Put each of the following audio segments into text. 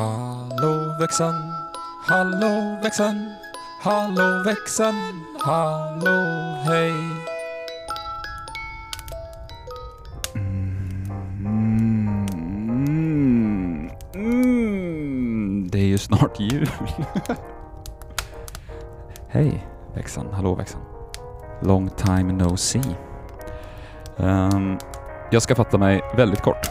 Hallå växeln, hallå växeln, hallå växeln, hallå hej. Mm, mm, det är ju snart jul. Hej växeln, hallå växeln. Long time no see. Um, jag ska fatta mig väldigt kort.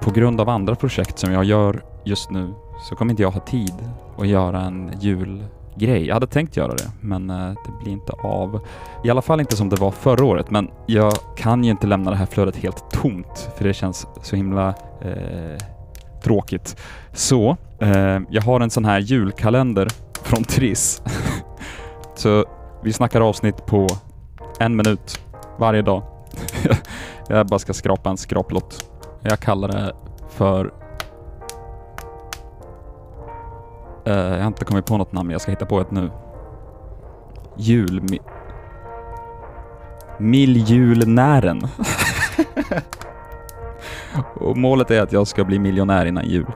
På grund av andra projekt som jag gör just nu så kommer inte jag ha tid att göra en julgrej. Jag hade tänkt göra det, men eh, det blir inte av. I alla fall inte som det var förra året, men jag kan ju inte lämna det här flödet helt tomt, för det känns så himla eh, tråkigt. Så, eh, jag har en sån här julkalender från Triss. så vi snackar avsnitt på en minut varje dag. jag bara ska skrapa en skraplott. Jag kallar det för... Eh, jag har inte kommit på något namn, jag ska hitta på ett nu. Jul... Mi, Miljulnären. Och målet är att jag ska bli miljonär innan jul.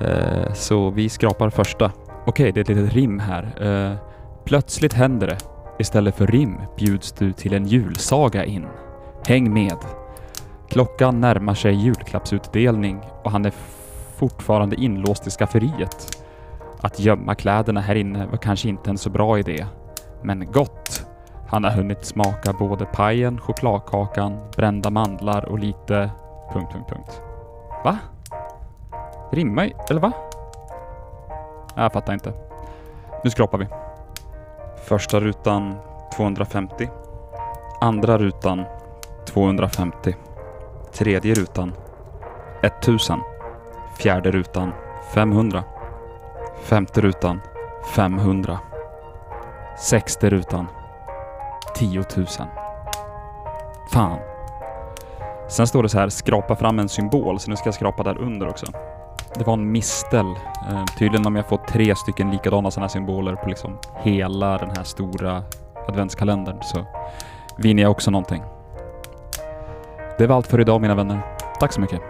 Eh, så vi skrapar första. Okej, det är ett litet rim här. Eh, plötsligt händer det. Istället för rim bjuds du till en julsaga in. Häng med! Klockan närmar sig julklappsutdelning och han är fortfarande inlåst i skafferiet. Att gömma kläderna här inne var kanske inte en så bra idé. Men gott! Han har hunnit smaka både pajen, chokladkakan, brända mandlar och lite... Punkt, punkt, punkt. Va? Rimmar ju- Eller va? Jag fattar inte. Nu skrapar vi. Första rutan 250. Andra rutan 250. Tredje rutan 1000. Fjärde rutan 500. Femte rutan 500. Sexte rutan 10 000. Fan. Sen står det så här, skrapa fram en symbol, så nu ska jag skrapa där under också. Det var en mistel. Eh, tydligen om jag får tre stycken likadana sådana här symboler på liksom hela den här stora adventskalendern så vinner jag också någonting. Det var allt för idag mina vänner. Tack så mycket.